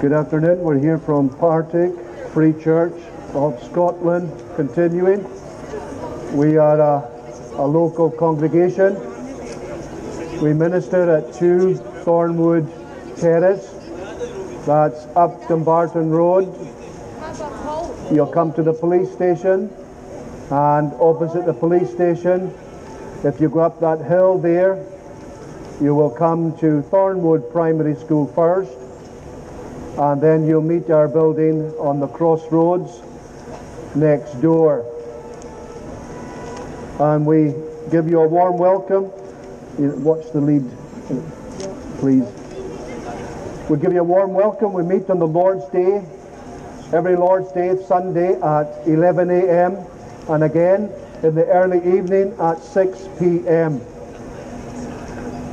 Good afternoon. We're here from Partick Free Church of Scotland, continuing. We are a, a local congregation. We minister at 2 Thornwood Terrace. That's up Dumbarton Road. You'll come to the police station, and opposite the police station, if you go up that hill there, you will come to Thornwood Primary School first, and then you'll meet our building on the crossroads next door. And we give you a warm welcome. Watch the lead, please. We give you a warm welcome. We meet on the Lord's Day, every Lord's Day, Sunday at 11 a.m. and again in the early evening at 6 p.m.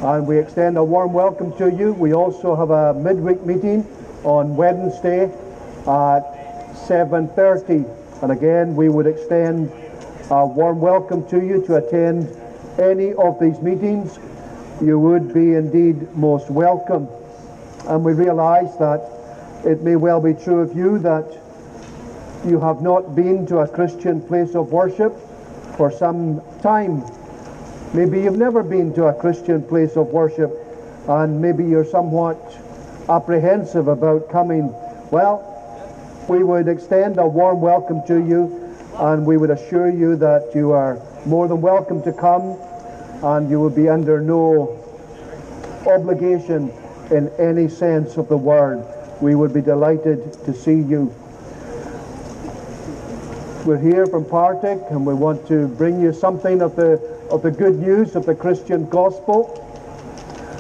And we extend a warm welcome to you. We also have a midweek meeting on Wednesday at 7.30. And again, we would extend a warm welcome to you to attend any of these meetings. You would be indeed most welcome. And we realize that it may well be true of you that you have not been to a Christian place of worship for some time Maybe you've never been to a Christian place of worship and maybe you're somewhat apprehensive about coming. Well, we would extend a warm welcome to you and we would assure you that you are more than welcome to come and you will be under no obligation in any sense of the word. We would be delighted to see you. We're here from Partick and we want to bring you something of the of the good news of the Christian gospel.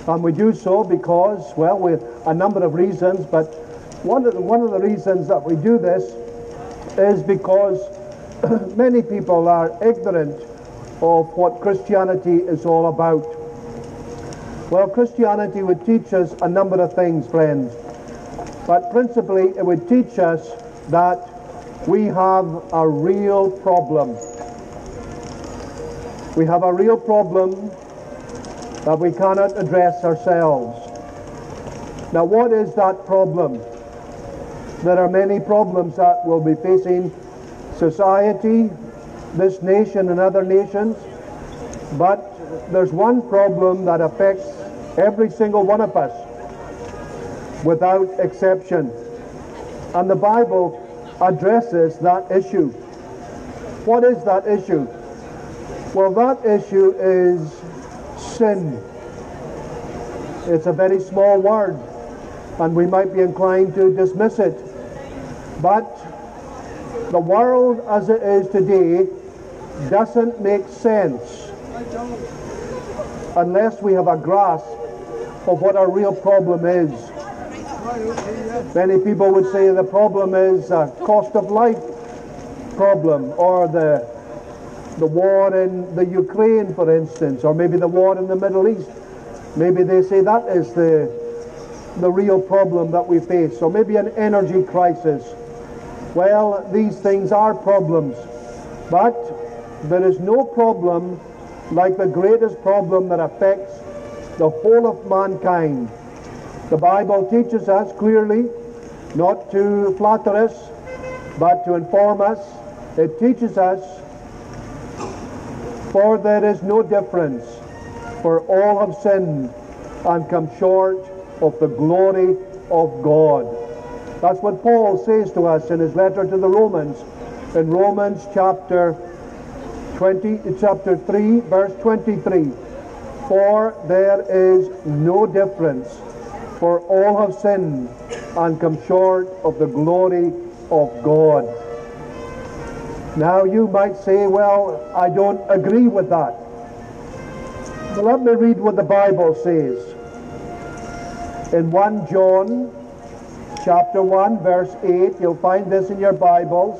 And we do so because, well, with a number of reasons, but one of the, one of the reasons that we do this is because many people are ignorant of what Christianity is all about. Well, Christianity would teach us a number of things, friends, but principally it would teach us that we have a real problem we have a real problem that we cannot address ourselves. Now, what is that problem? There are many problems that will be facing society, this nation, and other nations, but there's one problem that affects every single one of us without exception. And the Bible addresses that issue. What is that issue? Well, that issue is sin. It's a very small word, and we might be inclined to dismiss it. But the world as it is today doesn't make sense unless we have a grasp of what our real problem is. Many people would say the problem is a cost of life problem or the the war in the Ukraine, for instance, or maybe the war in the Middle East. Maybe they say that is the, the real problem that we face, or maybe an energy crisis. Well, these things are problems, but there is no problem like the greatest problem that affects the whole of mankind. The Bible teaches us clearly not to flatter us, but to inform us. It teaches us for there is no difference, for all have sinned and come short of the glory of God. That's what Paul says to us in his letter to the Romans, in Romans chapter 20, chapter 3, verse 23. For there is no difference, for all have sinned and come short of the glory of God. Now you might say, well, I don't agree with that. But let me read what the Bible says. In 1 John chapter 1 verse 8, you'll find this in your Bibles.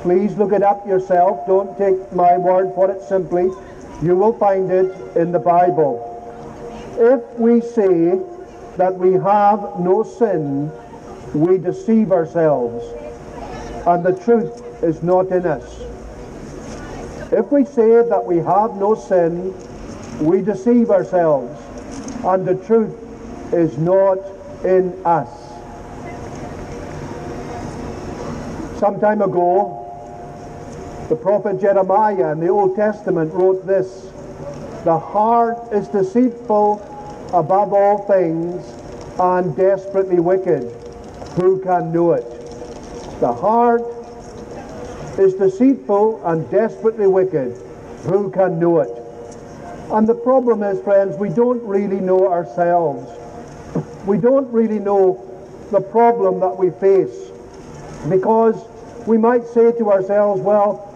Please look it up yourself. Don't take my word for it simply. You will find it in the Bible. If we say that we have no sin, we deceive ourselves, and the truth is not in us. If we say that we have no sin, we deceive ourselves, and the truth is not in us. Some time ago, the prophet Jeremiah in the Old Testament wrote this The heart is deceitful above all things and desperately wicked. Who can know it? The heart is deceitful and desperately wicked. Who can know it? And the problem is, friends, we don't really know ourselves. We don't really know the problem that we face because we might say to ourselves, well,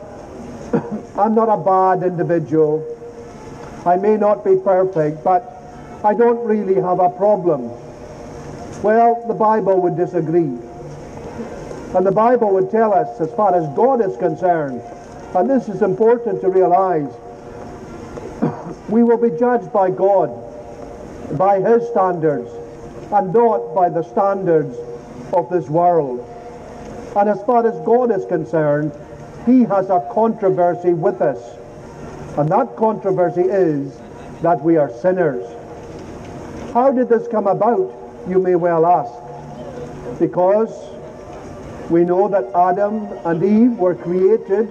I'm not a bad individual. I may not be perfect, but I don't really have a problem. Well, the Bible would disagree. And the Bible would tell us, as far as God is concerned, and this is important to realize, we will be judged by God, by His standards, and not by the standards of this world. And as far as God is concerned, He has a controversy with us. And that controversy is that we are sinners. How did this come about, you may well ask? Because we know that Adam and Eve were created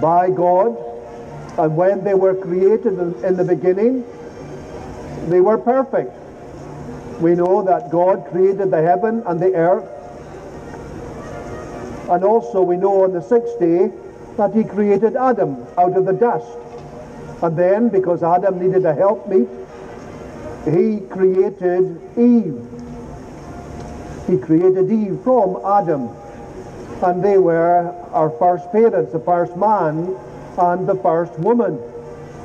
by God, and when they were created in the beginning, they were perfect. We know that God created the heaven and the earth, and also we know on the sixth day that he created Adam out of the dust. And then, because Adam needed a helpmeet, he created Eve. He created Eve from Adam. And they were our first parents, the first man and the first woman.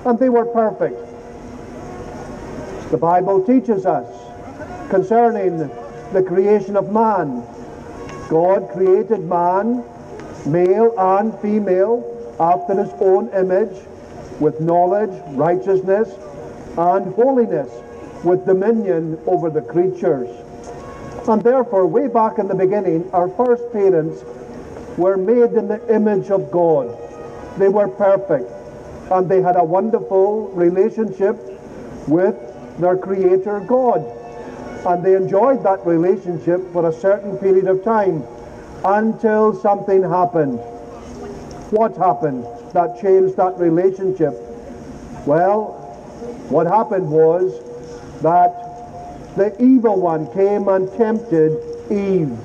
And they were perfect. The Bible teaches us concerning the creation of man. God created man, male and female, after his own image, with knowledge, righteousness, and holiness with dominion over the creatures. And therefore, way back in the beginning, our first parents were made in the image of God. They were perfect, and they had a wonderful relationship with their Creator God. And they enjoyed that relationship for a certain period of time until something happened. What happened that changed that relationship? Well, what happened was that the evil one came and tempted Eve.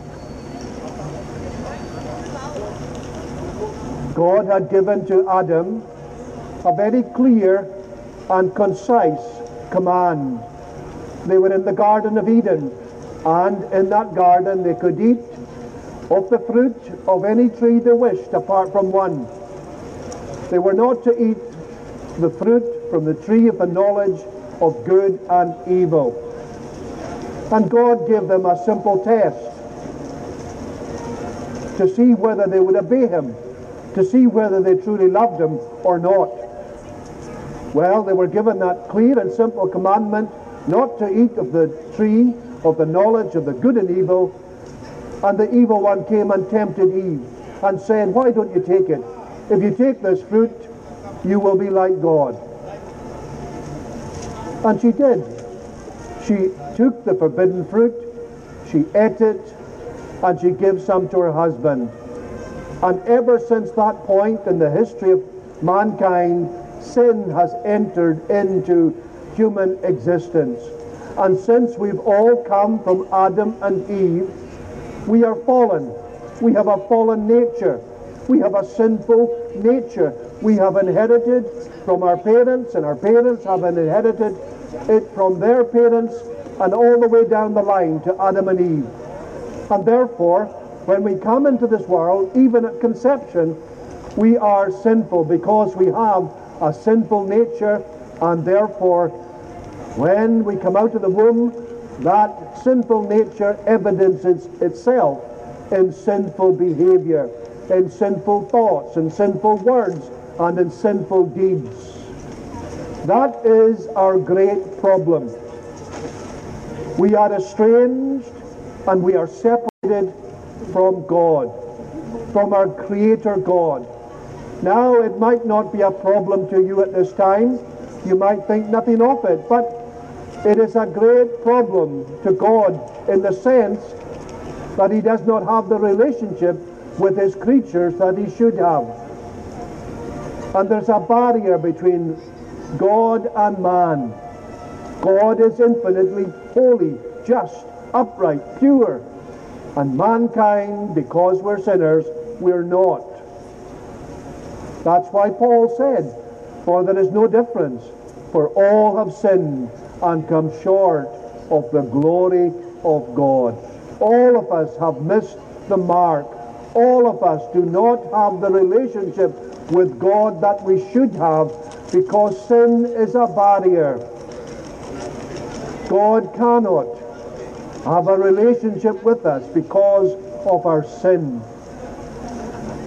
God had given to Adam a very clear and concise command. They were in the Garden of Eden, and in that garden they could eat of the fruit of any tree they wished apart from one. They were not to eat the fruit from the tree of the knowledge of good and evil. And God gave them a simple test to see whether they would obey him, to see whether they truly loved him or not. Well, they were given that clear and simple commandment not to eat of the tree of the knowledge of the good and evil. And the evil one came and tempted Eve and said, Why don't you take it? If you take this fruit, you will be like God. And she did. She took the forbidden fruit, she ate it, and she gave some to her husband. And ever since that point in the history of mankind, sin has entered into human existence. And since we've all come from Adam and Eve, we are fallen. We have a fallen nature. We have a sinful nature. We have inherited from our parents, and our parents have inherited it from their parents and all the way down the line to Adam and Eve. And therefore, when we come into this world, even at conception, we are sinful because we have a sinful nature, and therefore, when we come out of the womb, that sinful nature evidences itself in sinful behavior, in sinful thoughts, in sinful words, and in sinful deeds. That is our great problem. We are estranged and we are separated from God, from our Creator God. Now, it might not be a problem to you at this time. You might think nothing of it, but it is a great problem to God in the sense that He does not have the relationship with his creatures that he should have. And there's a barrier between God and man. God is infinitely holy, just, upright, pure. And mankind, because we're sinners, we're not. That's why Paul said, For there is no difference, for all have sinned and come short of the glory of God. All of us have missed the mark. All of us do not have the relationship with God that we should have because sin is a barrier. God cannot have a relationship with us because of our sin.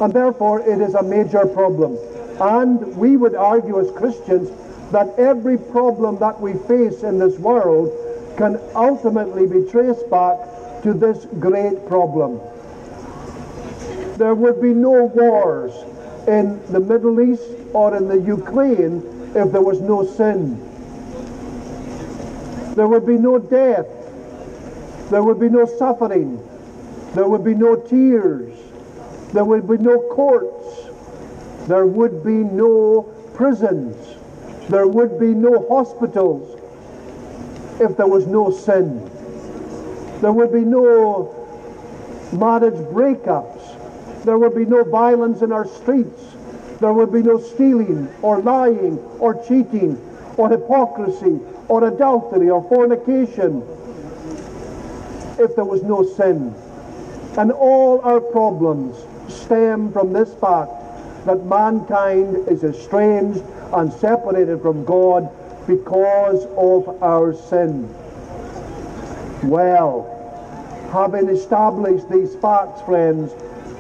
And therefore it is a major problem. And we would argue as Christians that every problem that we face in this world can ultimately be traced back to this great problem. There would be no wars in the Middle East or in the Ukraine if there was no sin. There would be no death. There would be no suffering. There would be no tears. There would be no courts. There would be no prisons. There would be no hospitals if there was no sin. There would be no marriage breakups. There would be no violence in our streets. There would be no stealing or lying or cheating or hypocrisy or adultery or fornication if there was no sin. And all our problems stem from this fact that mankind is estranged and separated from God because of our sin. Well, having established these facts, friends,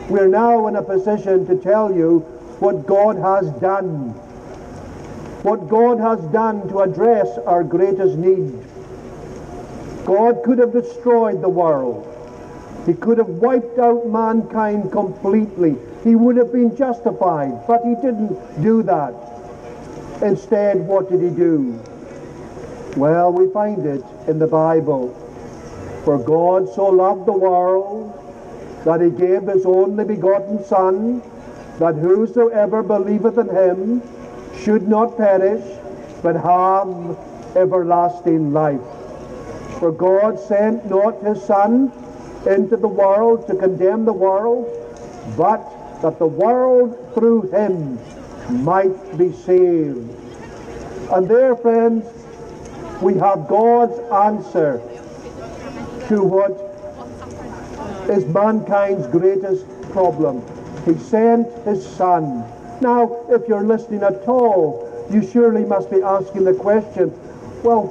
we're now in a position to tell you what God has done. What God has done to address our greatest need. God could have destroyed the world. He could have wiped out mankind completely. He would have been justified, but he didn't do that. Instead, what did he do? Well, we find it in the Bible. For God so loved the world that he gave his only begotten Son, that whosoever believeth in him should not perish, but have everlasting life. For God sent not his Son into the world to condemn the world, but that the world through him might be saved. And there, friends, we have God's answer to what is mankind's greatest problem. He sent his son. Now, if you're listening at all, you surely must be asking the question, well,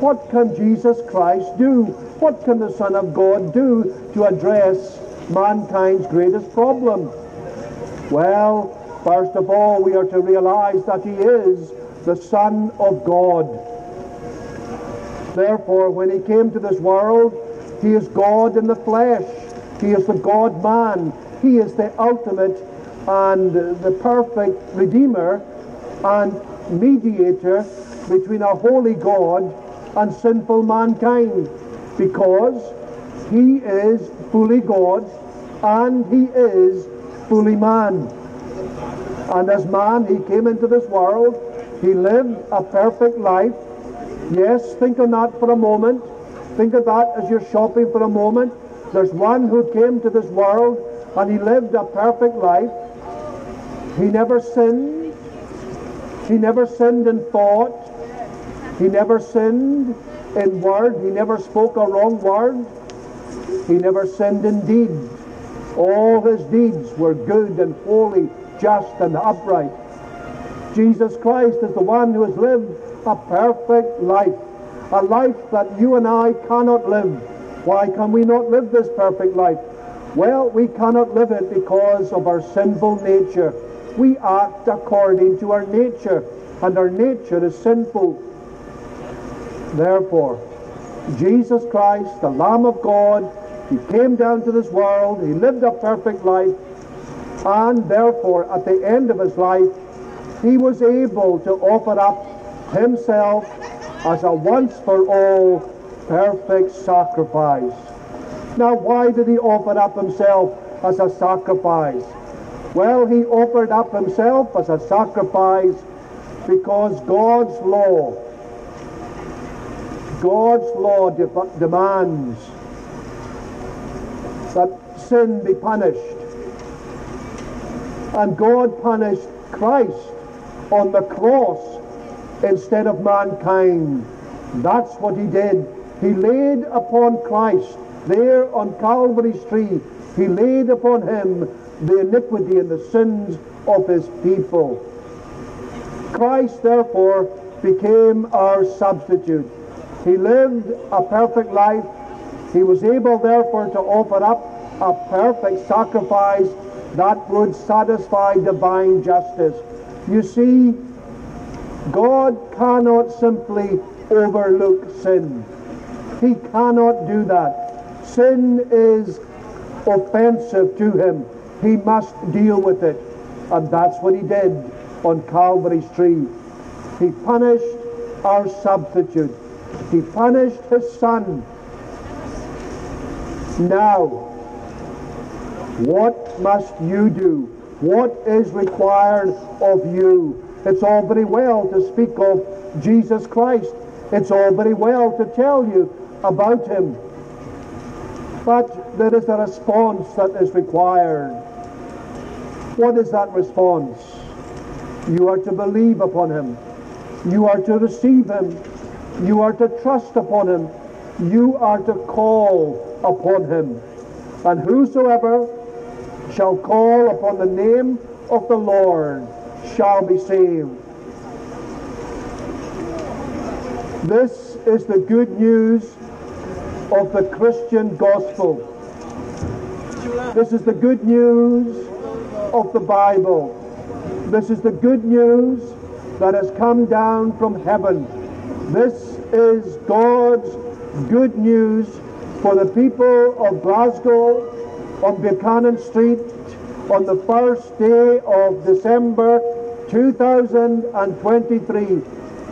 what can Jesus Christ do? What can the Son of God do to address mankind's greatest problem? Well, first of all, we are to realize that he is the Son of God. Therefore, when he came to this world, he is God in the flesh. He is the God man. He is the ultimate and the perfect Redeemer and mediator between a holy God and sinful mankind because he is fully God and he is fully man. And as man, he came into this world, he lived a perfect life. Yes, think of that for a moment. Think of that as you're shopping for a moment. There's one who came to this world and he lived a perfect life. He never sinned. He never sinned in thought. He never sinned in word. He never spoke a wrong word. He never sinned in deed. All his deeds were good and holy, just and upright. Jesus Christ is the one who has lived a perfect life, a life that you and I cannot live. Why can we not live this perfect life? Well, we cannot live it because of our sinful nature. We act according to our nature, and our nature is sinful. Therefore, Jesus Christ, the Lamb of God, he came down to this world, he lived a perfect life, and therefore, at the end of his life, he was able to offer up himself as a once for all perfect sacrifice. Now, why did he offer up himself as a sacrifice? Well, he offered up himself as a sacrifice because God's law, God's law de- demands that sin be punished. And God punished Christ on the cross instead of mankind. That's what he did. He laid upon Christ there on Calvary's tree, he laid upon him the iniquity and the sins of his people. Christ, therefore, became our substitute. He lived a perfect life. He was able, therefore, to offer up a perfect sacrifice that would satisfy divine justice. You see, God cannot simply overlook sin. He cannot do that. Sin is offensive to him. He must deal with it. And that's what he did on Calvary's tree. He punished our substitute. He punished his son. Now, what must you do? What is required of you? It's all very well to speak of Jesus Christ. It's all very well to tell you about him. But there is a response that is required. What is that response? You are to believe upon him. You are to receive him. You are to trust upon him. You are to call upon him. And whosoever shall call upon the name of the Lord shall be saved. This is the good news of the Christian gospel. This is the good news of the Bible. This is the good news that has come down from heaven. This is God's good news for the people of Glasgow on Buchanan Street on the first day of December 2023.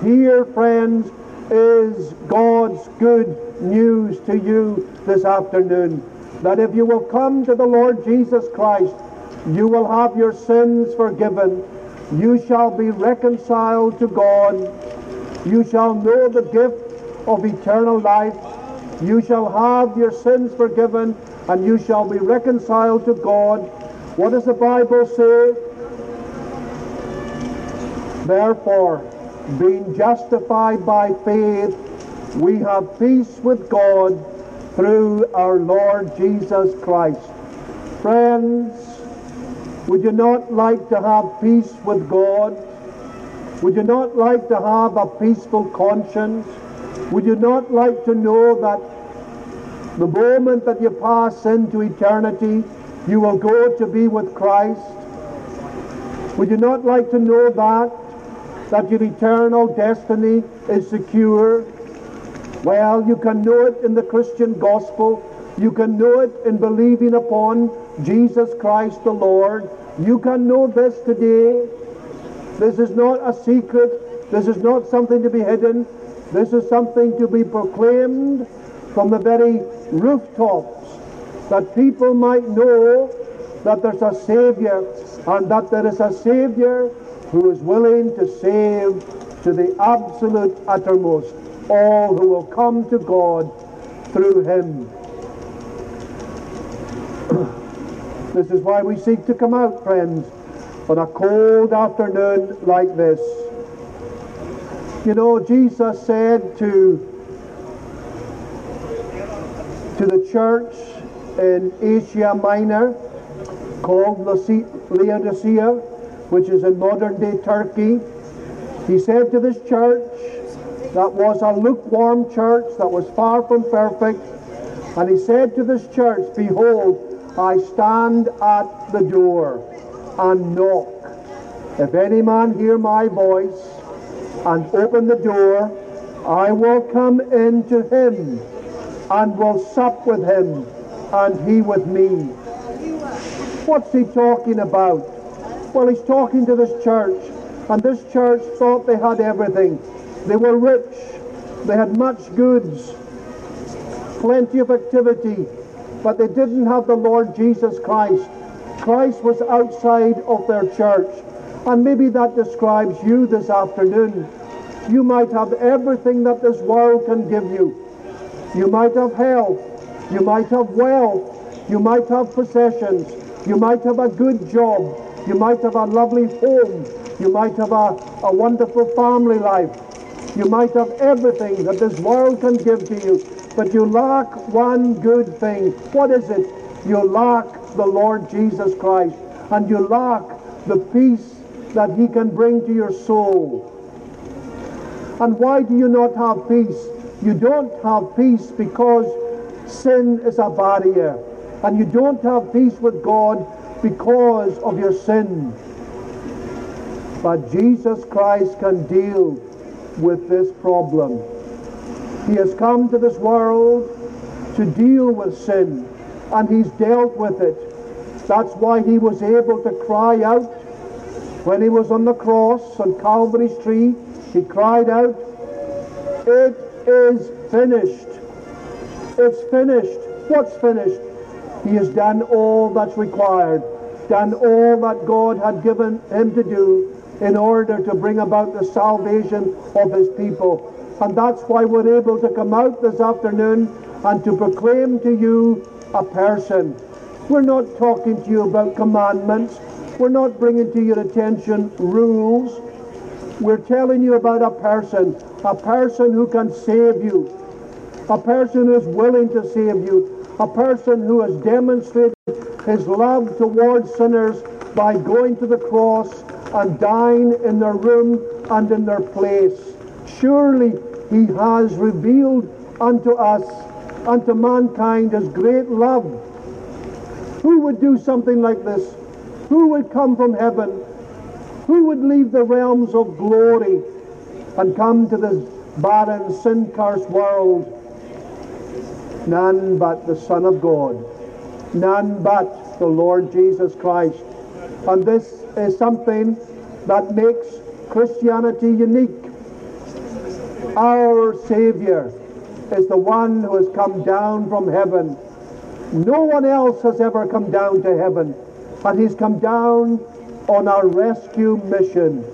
Here, friends, is God's good news to you this afternoon. That if you will come to the Lord Jesus Christ, you will have your sins forgiven. You shall be reconciled to God. You shall know the gift of eternal life. You shall have your sins forgiven and you shall be reconciled to God. What does the Bible say? Therefore, being justified by faith, we have peace with God through our Lord Jesus Christ. Friends, would you not like to have peace with God? Would you not like to have a peaceful conscience? Would you not like to know that the moment that you pass into eternity, you will go to be with Christ? Would you not like to know that? That your eternal destiny is secure? Well, you can know it in the Christian gospel. You can know it in believing upon Jesus Christ the Lord. You can know this today. This is not a secret. This is not something to be hidden. This is something to be proclaimed from the very rooftops that people might know that there's a Savior and that there is a Savior who is willing to save to the absolute uttermost all who will come to God through him. this is why we seek to come out, friends, on a cold afternoon like this. You know, Jesus said to, to the church in Asia Minor called Laodicea, which is in modern day Turkey, he said to this church, that was a lukewarm church that was far from perfect. And he said to this church, Behold, I stand at the door and knock. If any man hear my voice and open the door, I will come in to him and will sup with him and he with me. What's he talking about? Well, he's talking to this church, and this church thought they had everything. They were rich. They had much goods, plenty of activity. but they didn't have the Lord Jesus Christ. Christ was outside of their church. And maybe that describes you this afternoon. You might have everything that this world can give you. You might have health. You might have wealth. You might have possessions. You might have a good job. You might have a lovely home. You might have a, a wonderful family life. You might have everything that this world can give to you, but you lack one good thing. What is it? You lack the Lord Jesus Christ, and you lack the peace that He can bring to your soul. And why do you not have peace? You don't have peace because sin is a barrier, and you don't have peace with God because of your sin. But Jesus Christ can deal with this problem. He has come to this world to deal with sin, and he's dealt with it. That's why he was able to cry out when he was on the cross on Calvary's tree. He cried out, It is finished. It's finished. What's finished? He has done all that's required, done all that God had given him to do in order to bring about the salvation of his people. And that's why we're able to come out this afternoon and to proclaim to you a person. We're not talking to you about commandments. We're not bringing to your attention rules. We're telling you about a person, a person who can save you, a person who is willing to save you, a person who has demonstrated his love towards sinners by going to the cross and dying in their room and in their place. Surely he has revealed unto us, unto mankind, his great love. Who would do something like this? Who would come from heaven? Who would leave the realms of glory and come to this barren, sin-cursed world? None but the Son of God. None but the Lord Jesus Christ. And this is something that makes Christianity unique. Our Savior is the one who has come down from heaven. No one else has ever come down to heaven. And he's come down on our rescue mission.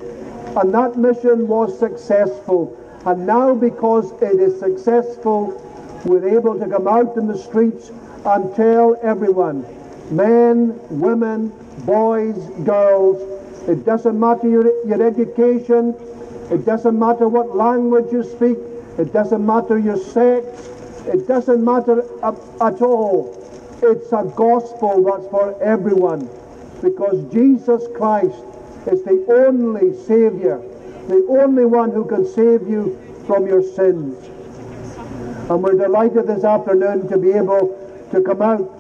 And that mission was successful. And now, because it is successful, we're able to come out in the streets and tell everyone men, women, boys, girls it doesn't matter your, your education. It doesn't matter what language you speak. It doesn't matter your sex. It doesn't matter at all. It's a gospel that's for everyone because Jesus Christ is the only Savior, the only one who can save you from your sins. And we're delighted this afternoon to be able to come out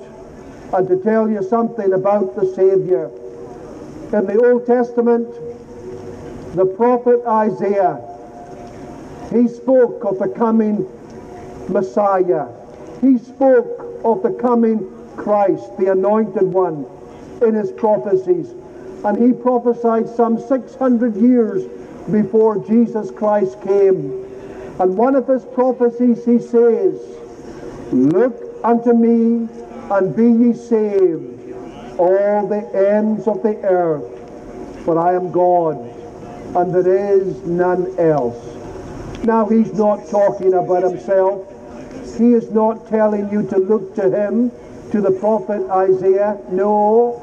and to tell you something about the Savior. In the Old Testament, the prophet Isaiah, he spoke of the coming Messiah. He spoke of the coming Christ, the anointed one, in his prophecies. And he prophesied some 600 years before Jesus Christ came. And one of his prophecies he says, Look unto me and be ye saved, all the ends of the earth, for I am God, and there is none else. Now, he's not talking about himself. He is not telling you to look to him, to the prophet Isaiah. No.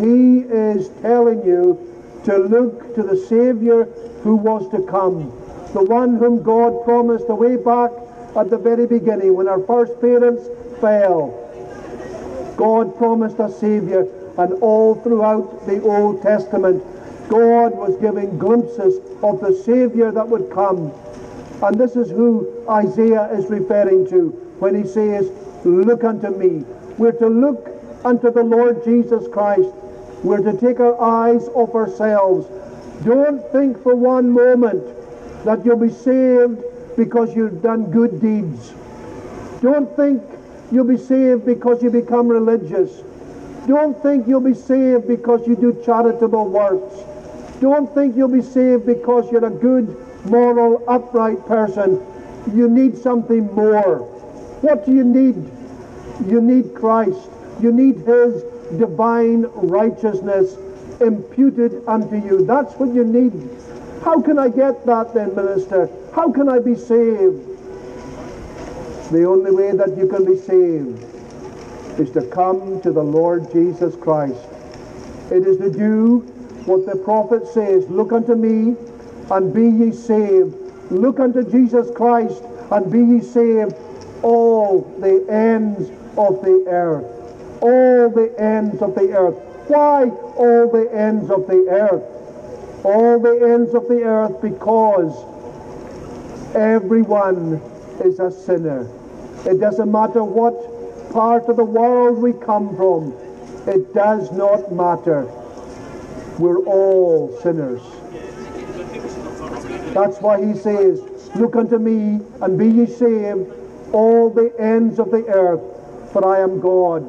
He is telling you to look to the Savior who was to come, the one whom God promised way back at the very beginning when our first parents fell. God promised a Savior, and all throughout the Old Testament, God was giving glimpses of the Savior that would come. And this is who Isaiah is referring to when he says, Look unto me. We're to look unto the Lord Jesus Christ. We're to take our eyes off ourselves. Don't think for one moment that you'll be saved because you've done good deeds. Don't think You'll be saved because you become religious. Don't think you'll be saved because you do charitable works. Don't think you'll be saved because you're a good, moral, upright person. You need something more. What do you need? You need Christ. You need His divine righteousness imputed unto you. That's what you need. How can I get that then, minister? How can I be saved? The only way that you can be saved is to come to the Lord Jesus Christ. It is to do what the prophet says Look unto me and be ye saved. Look unto Jesus Christ and be ye saved, all the ends of the earth. All the ends of the earth. Why all the ends of the earth? All the ends of the earth because everyone is a sinner. It doesn't matter what part of the world we come from. It does not matter. We're all sinners. That's why he says, Look unto me and be ye saved, all the ends of the earth, for I am God,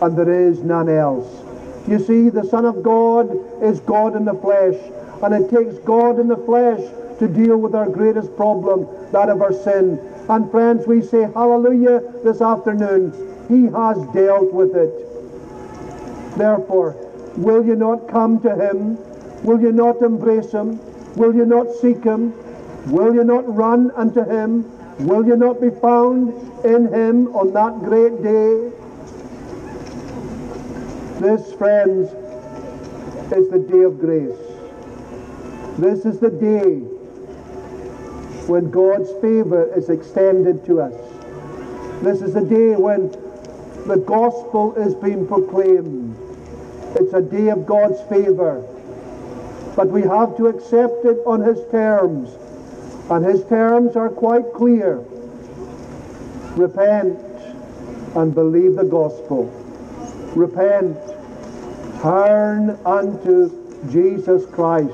and there is none else. You see, the Son of God is God in the flesh, and it takes God in the flesh to deal with our greatest problem, that of our sin. And friends, we say hallelujah this afternoon. He has dealt with it. Therefore, will you not come to him? Will you not embrace him? Will you not seek him? Will you not run unto him? Will you not be found in him on that great day? This, friends, is the day of grace. This is the day when God's favor is extended to us. This is a day when the gospel is being proclaimed. It's a day of God's favor. But we have to accept it on his terms. And his terms are quite clear. Repent and believe the gospel. Repent. Turn unto Jesus Christ.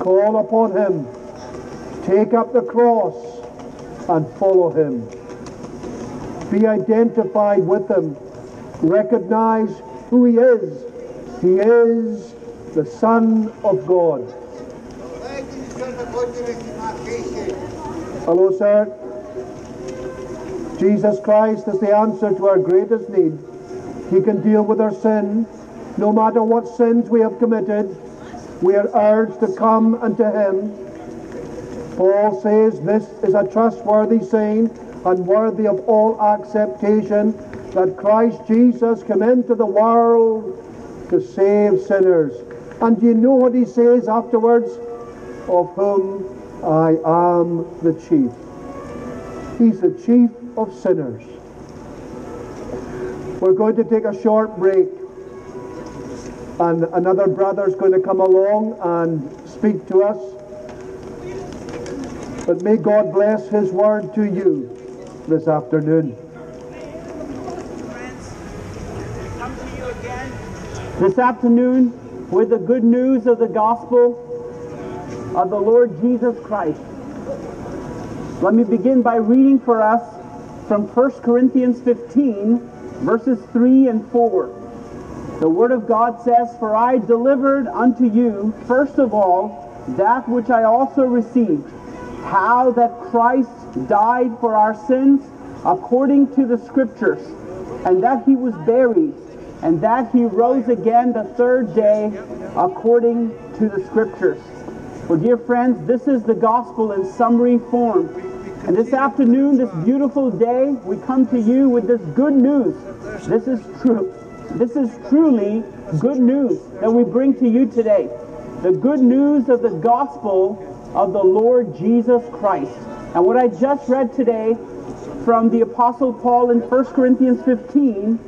Call upon him. Take up the cross and follow him. Be identified with him. Recognize who he is. He is the Son of God. Hello, sir. Jesus Christ is the answer to our greatest need. He can deal with our sin. No matter what sins we have committed, we are urged to come unto Him. Paul says this is a trustworthy saying and worthy of all acceptation that Christ Jesus came into the world to save sinners. And do you know what he says afterwards? Of whom I am the chief. He's the chief of sinners. We're going to take a short break. And another brother's going to come along and speak to us. But may God bless his word to you this afternoon. This afternoon, with the good news of the gospel of the Lord Jesus Christ. Let me begin by reading for us from 1 Corinthians 15, verses 3 and 4. The Word of God says, For I delivered unto you, first of all, that which I also received, how that Christ died for our sins according to the Scriptures, and that he was buried, and that he rose again the third day according to the Scriptures. Well, dear friends, this is the gospel in summary form. And this afternoon, this beautiful day, we come to you with this good news. This is true. This is truly good news that we bring to you today. The good news of the gospel of the Lord Jesus Christ. And what I just read today from the Apostle Paul in 1 Corinthians 15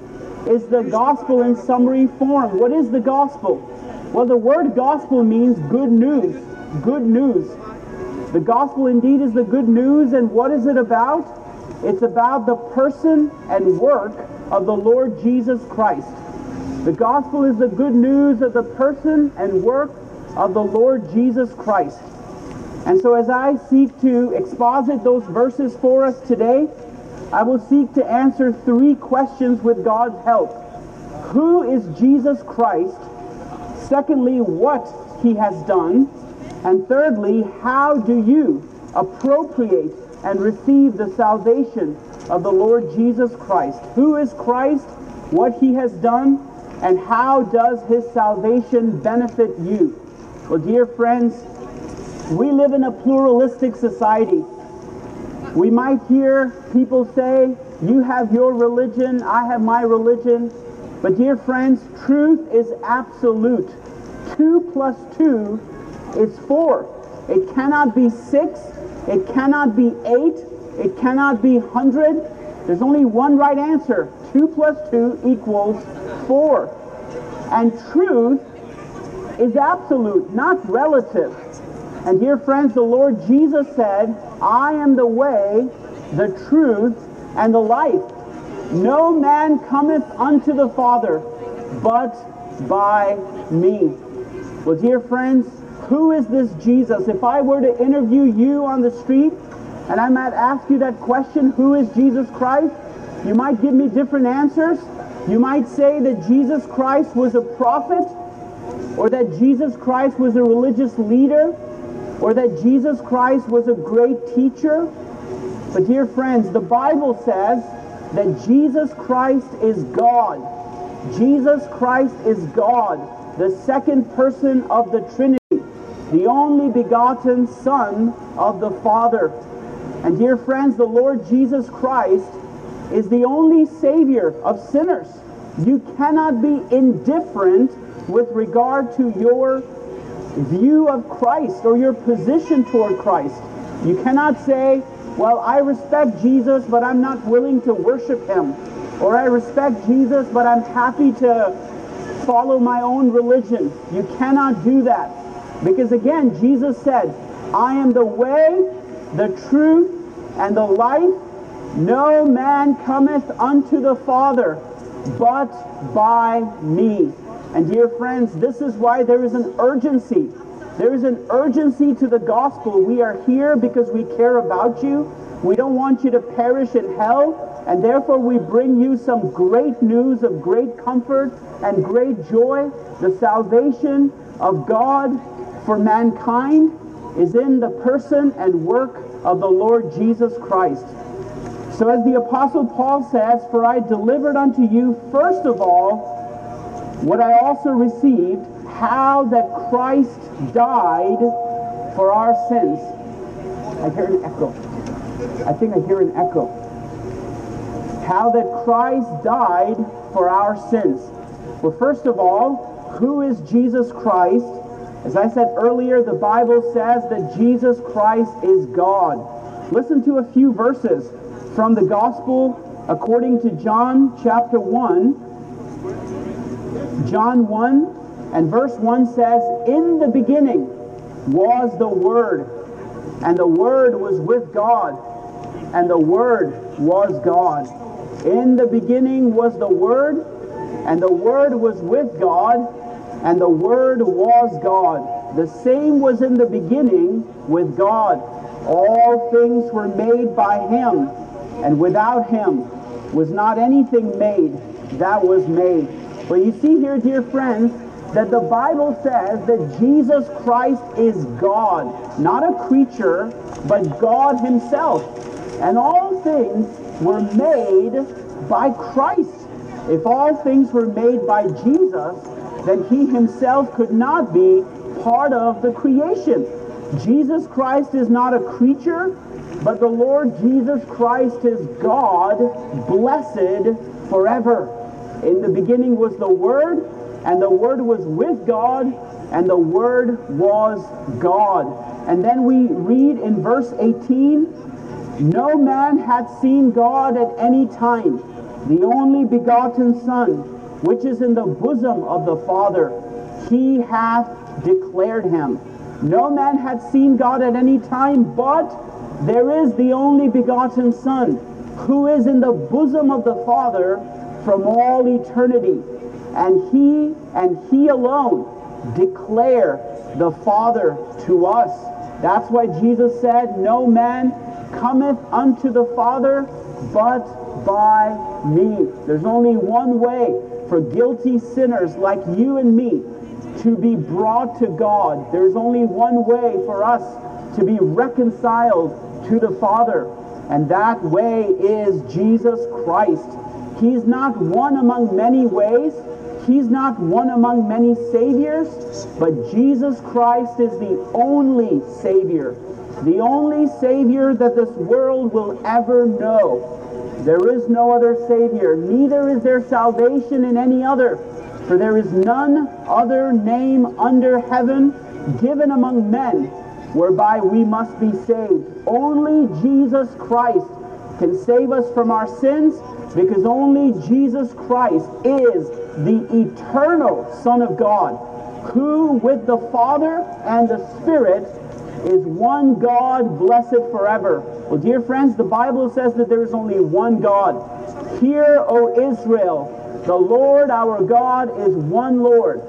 is the gospel in summary form. What is the gospel? Well, the word gospel means good news. Good news. The gospel indeed is the good news, and what is it about? It's about the person and work of the Lord Jesus Christ. The gospel is the good news of the person and work of the Lord Jesus Christ. And so, as I seek to exposit those verses for us today, I will seek to answer three questions with God's help. Who is Jesus Christ? Secondly, what he has done. And thirdly, how do you appropriate and receive the salvation of the Lord Jesus Christ. Who is Christ? What he has done? And how does his salvation benefit you? Well, dear friends, we live in a pluralistic society. We might hear people say, You have your religion, I have my religion. But, dear friends, truth is absolute. Two plus two is four. It cannot be six, it cannot be eight, it cannot be hundred. There's only one right answer. Two plus two equals four. And truth is absolute, not relative. And dear friends, the Lord Jesus said, I am the way, the truth, and the life. No man cometh unto the Father but by me. Well, dear friends, who is this Jesus? If I were to interview you on the street and I might ask you that question, who is Jesus Christ? You might give me different answers. You might say that Jesus Christ was a prophet or that Jesus Christ was a religious leader, or that Jesus Christ was a great teacher. But, dear friends, the Bible says that Jesus Christ is God. Jesus Christ is God, the second person of the Trinity, the only begotten Son of the Father. And, dear friends, the Lord Jesus Christ is the only Savior of sinners. You cannot be indifferent with regard to your view of Christ or your position toward Christ. You cannot say, well, I respect Jesus, but I'm not willing to worship him. Or I respect Jesus, but I'm happy to follow my own religion. You cannot do that. Because again, Jesus said, I am the way, the truth, and the life. No man cometh unto the Father but by me. And dear friends, this is why there is an urgency. There is an urgency to the gospel. We are here because we care about you. We don't want you to perish in hell. And therefore, we bring you some great news of great comfort and great joy. The salvation of God for mankind is in the person and work of the Lord Jesus Christ. So, as the Apostle Paul says, For I delivered unto you first of all what I also received, how that Christ died for our sins. I hear an echo. I think I hear an echo. How that Christ died for our sins. Well, first of all, who is Jesus Christ? As I said earlier, the Bible says that Jesus Christ is God. Listen to a few verses from the Gospel according to John chapter 1 John 1 and verse 1 says, In the beginning was the Word, and the Word was with God, and the Word was God. In the beginning was the Word, and the Word was with God, and the Word was God. The same was in the beginning with God. All things were made by Him, and without Him was not anything made that was made. But you see here, dear friends, that the Bible says that Jesus Christ is God, not a creature, but God himself. And all things were made by Christ. If all things were made by Jesus, then he himself could not be part of the creation. Jesus Christ is not a creature, but the Lord Jesus Christ is God, blessed forever. In the beginning was the Word, and the Word was with God, and the Word was God. And then we read in verse 18 No man hath seen God at any time, the only begotten Son, which is in the bosom of the Father, he hath declared him. No man hath seen God at any time, but there is the only begotten Son, who is in the bosom of the Father from all eternity. And he and he alone declare the Father to us. That's why Jesus said, No man cometh unto the Father but by me. There's only one way for guilty sinners like you and me to be brought to God. There's only one way for us to be reconciled to the Father. and that way is Jesus Christ. He's not one among many ways. He's not one among many saviors, but Jesus Christ is the only Savior, the only Savior that this world will ever know. There is no other Savior, neither is there salvation in any other, for there is none other name under heaven given among men whereby we must be saved. Only Jesus Christ can save us from our sins because only Jesus Christ is the eternal Son of God, who with the Father and the Spirit is one God, blessed forever. Well, dear friends, the Bible says that there is only one God. Hear, O Israel, the Lord our God is one Lord.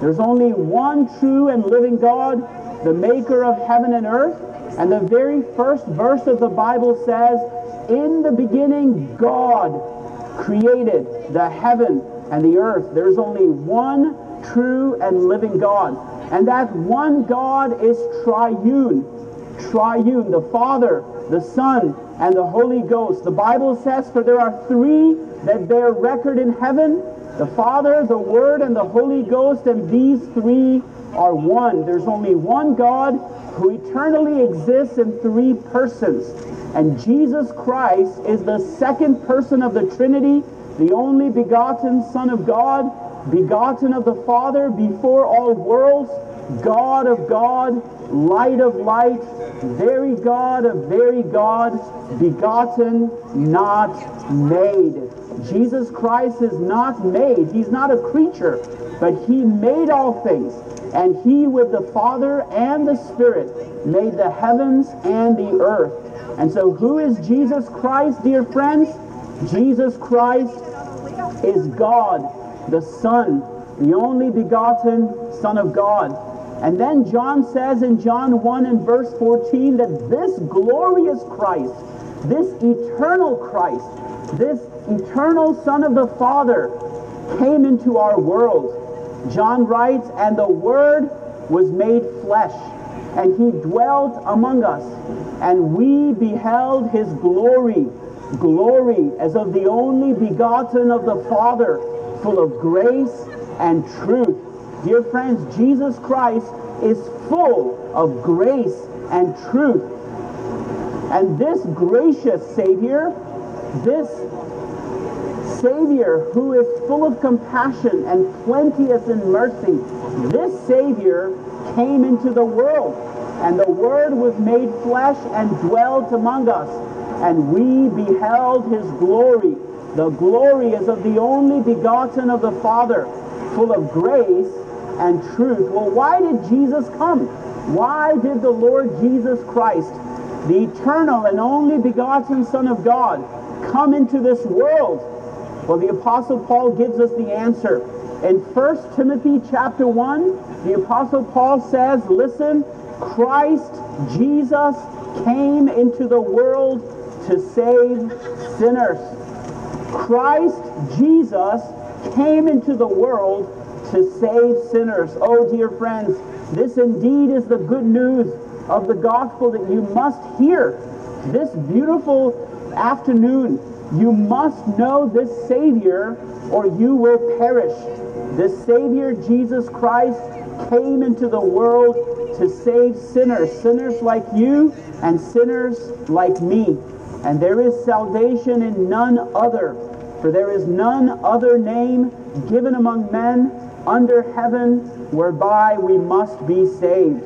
There's only one true and living God, the maker of heaven and earth. And the very first verse of the Bible says, In the beginning, God created the heaven and the earth. There's only one true and living God. And that one God is triune. Triune, the Father, the Son, and the Holy Ghost. The Bible says, For there are three that bear record in heaven the Father, the Word, and the Holy Ghost, and these three are one. There's only one God who eternally exists in three persons. And Jesus Christ is the second person of the Trinity, the only begotten Son of God, begotten of the Father before all worlds, God of God, light of light, very God of very God, begotten, not made. Jesus Christ is not made. He's not a creature, but he made all things. And he, with the Father and the Spirit, made the heavens and the earth. And so, who is Jesus Christ, dear friends? Jesus Christ is God, the Son, the only begotten Son of God. And then John says in John 1 and verse 14 that this glorious Christ, this eternal Christ, this eternal Son of the Father came into our world. John writes, and the Word was made flesh, and he dwelt among us, and we beheld his glory, glory as of the only begotten of the Father, full of grace and truth. Dear friends, Jesus Christ is full of grace and truth. And this gracious Savior, this Savior who is full of compassion and plenteous in mercy, this Savior came into the world, and the Word was made flesh and dwelt among us, and we beheld his glory. The glory is of the only begotten of the Father, full of grace and truth. Well, why did Jesus come? Why did the Lord Jesus Christ, the eternal and only begotten Son of God, come into this world? Well, the Apostle Paul gives us the answer. In 1 Timothy chapter 1, the Apostle Paul says, listen, Christ Jesus came into the world to save sinners. Christ Jesus came into the world to save sinners. Oh, dear friends, this indeed is the good news of the gospel that you must hear this beautiful afternoon you must know this Savior or you will perish. This Savior, Jesus Christ, came into the world to save sinners, sinners like you and sinners like me. And there is salvation in none other, for there is none other name given among men under heaven whereby we must be saved.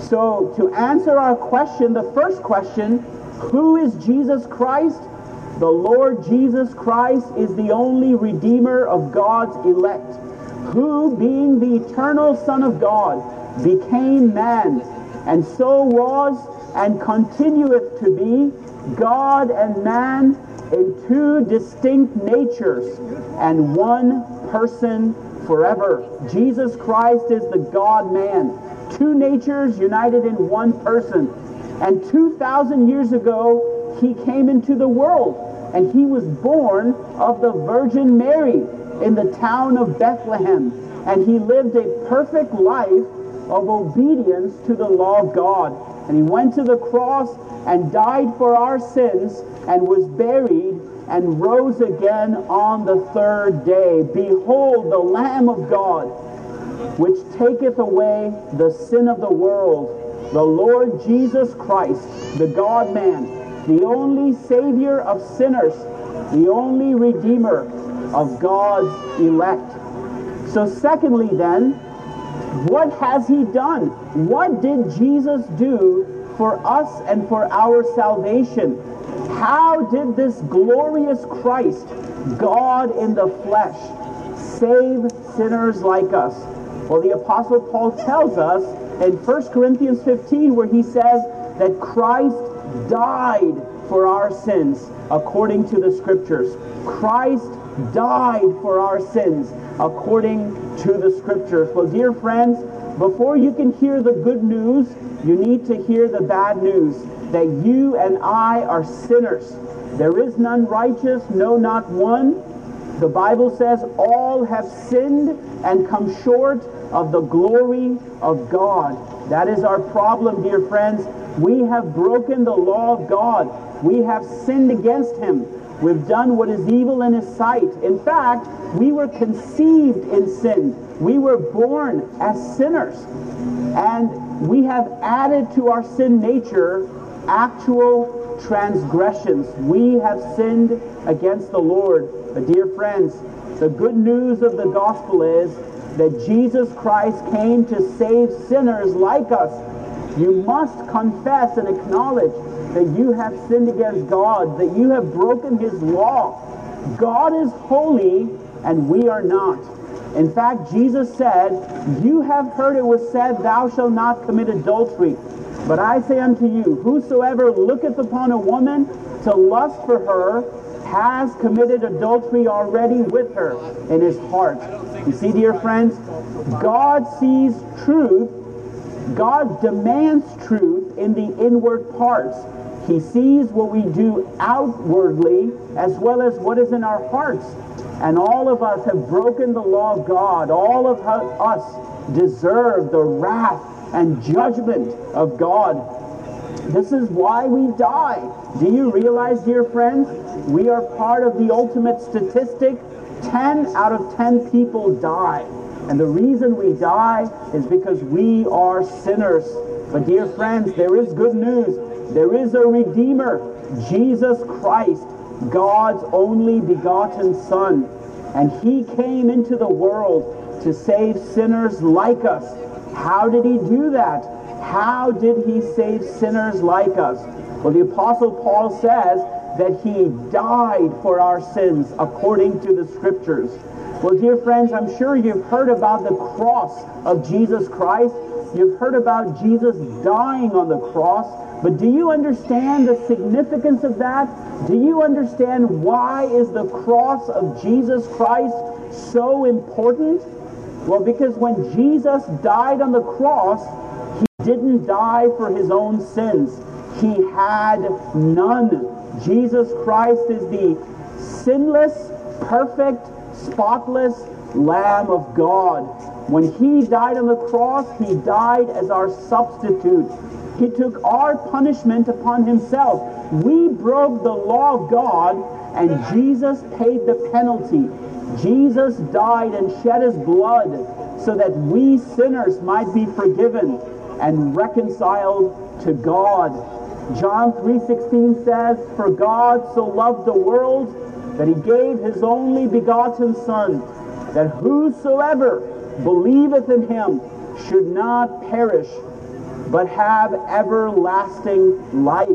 So, to answer our question, the first question, who is Jesus Christ? The Lord Jesus Christ is the only Redeemer of God's elect, who, being the eternal Son of God, became man, and so was and continueth to be God and man in two distinct natures and one person forever. Jesus Christ is the God man, two natures united in one person. And 2,000 years ago, he came into the world and he was born of the Virgin Mary in the town of Bethlehem. And he lived a perfect life of obedience to the law of God. And he went to the cross and died for our sins and was buried and rose again on the third day. Behold, the Lamb of God, which taketh away the sin of the world, the Lord Jesus Christ, the God man, the only Savior of sinners, the only Redeemer of God's elect. So, secondly, then, what has he done? What did Jesus do for us and for our salvation? How did this glorious Christ, God in the flesh, save sinners like us? Well, the Apostle Paul tells us in 1 Corinthians 15, where he says that Christ died for our sins according to the Scriptures. Christ died for our sins according to the Scriptures. Well, dear friends, before you can hear the good news, you need to hear the bad news that you and I are sinners. There is none righteous, no, not one. The Bible says all have sinned and come short of the glory of God. That is our problem, dear friends. We have broken the law of God. We have sinned against Him. We've done what is evil in His sight. In fact, we were conceived in sin. We were born as sinners. And we have added to our sin nature actual transgressions. We have sinned against the Lord. But dear friends, the good news of the gospel is that Jesus Christ came to save sinners like us. You must confess and acknowledge that you have sinned against God, that you have broken his law. God is holy and we are not. In fact, Jesus said, You have heard it was said, Thou shalt not commit adultery. But I say unto you, whosoever looketh upon a woman to lust for her has committed adultery already with her in his heart. You see, dear friends, God sees truth. God demands truth in the inward parts. He sees what we do outwardly as well as what is in our hearts. And all of us have broken the law of God. All of us deserve the wrath and judgment of God. This is why we die. Do you realize, dear friends, we are part of the ultimate statistic? 10 out of 10 people die. And the reason we die is because we are sinners. But dear friends, there is good news. There is a Redeemer, Jesus Christ, God's only begotten Son. And he came into the world to save sinners like us. How did he do that? How did he save sinners like us? Well, the Apostle Paul says that he died for our sins according to the Scriptures. Well, dear friends, I'm sure you've heard about the cross of Jesus Christ. You've heard about Jesus dying on the cross. But do you understand the significance of that? Do you understand why is the cross of Jesus Christ so important? Well, because when Jesus died on the cross, he didn't die for his own sins. He had none. Jesus Christ is the sinless, perfect, spotless Lamb of God. When he died on the cross, he died as our substitute. He took our punishment upon himself. We broke the law of God, and Jesus paid the penalty. Jesus died and shed his blood so that we sinners might be forgiven and reconciled to God. John 3:16 says, "For God so loved the world that he gave his only begotten son, that whosoever believeth in him should not perish, but have everlasting life.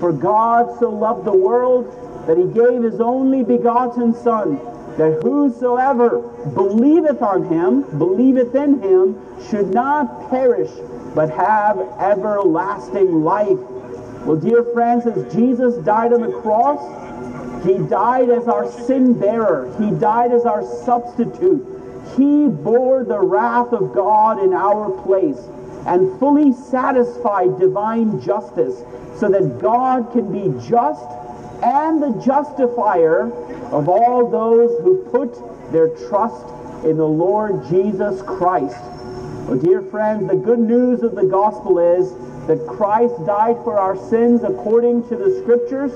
For God so loved the world that he gave his only begotten Son, that whosoever believeth on him, believeth in him, should not perish, but have everlasting life. Well, dear friends, as Jesus died on the cross, he died as our sin bearer. He died as our substitute. He bore the wrath of God in our place and fully satisfied divine justice so that God can be just and the justifier of all those who put their trust in the Lord Jesus Christ. Well, dear friends, the good news of the gospel is that Christ died for our sins according to the scriptures,